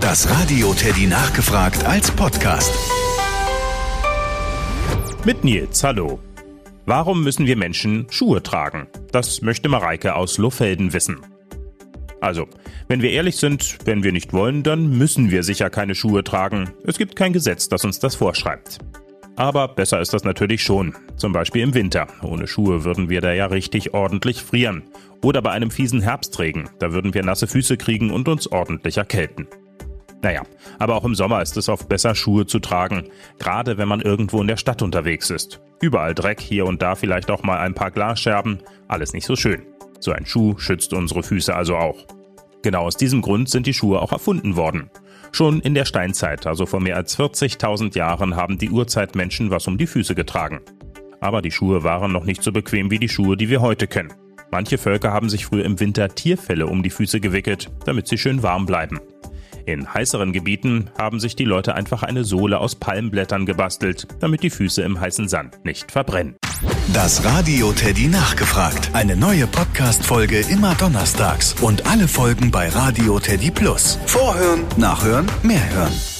Das Radio Teddy nachgefragt als Podcast. Mit Nils, hallo. Warum müssen wir Menschen Schuhe tragen? Das möchte Mareike aus Lohfelden wissen. Also, wenn wir ehrlich sind, wenn wir nicht wollen, dann müssen wir sicher keine Schuhe tragen. Es gibt kein Gesetz, das uns das vorschreibt. Aber besser ist das natürlich schon. Zum Beispiel im Winter. Ohne Schuhe würden wir da ja richtig ordentlich frieren. Oder bei einem fiesen Herbstregen. Da würden wir nasse Füße kriegen und uns ordentlich erkälten. Naja, aber auch im Sommer ist es oft besser, Schuhe zu tragen. Gerade wenn man irgendwo in der Stadt unterwegs ist. Überall Dreck, hier und da vielleicht auch mal ein paar Glasscherben. Alles nicht so schön. So ein Schuh schützt unsere Füße also auch. Genau aus diesem Grund sind die Schuhe auch erfunden worden. Schon in der Steinzeit, also vor mehr als 40.000 Jahren, haben die Urzeitmenschen was um die Füße getragen. Aber die Schuhe waren noch nicht so bequem wie die Schuhe, die wir heute kennen. Manche Völker haben sich früher im Winter Tierfelle um die Füße gewickelt, damit sie schön warm bleiben. In heißeren Gebieten haben sich die Leute einfach eine Sohle aus Palmblättern gebastelt, damit die Füße im heißen Sand nicht verbrennen. Das Radio Teddy nachgefragt. Eine neue Podcast-Folge immer donnerstags und alle Folgen bei Radio Teddy Plus. Vorhören, nachhören, mehr hören.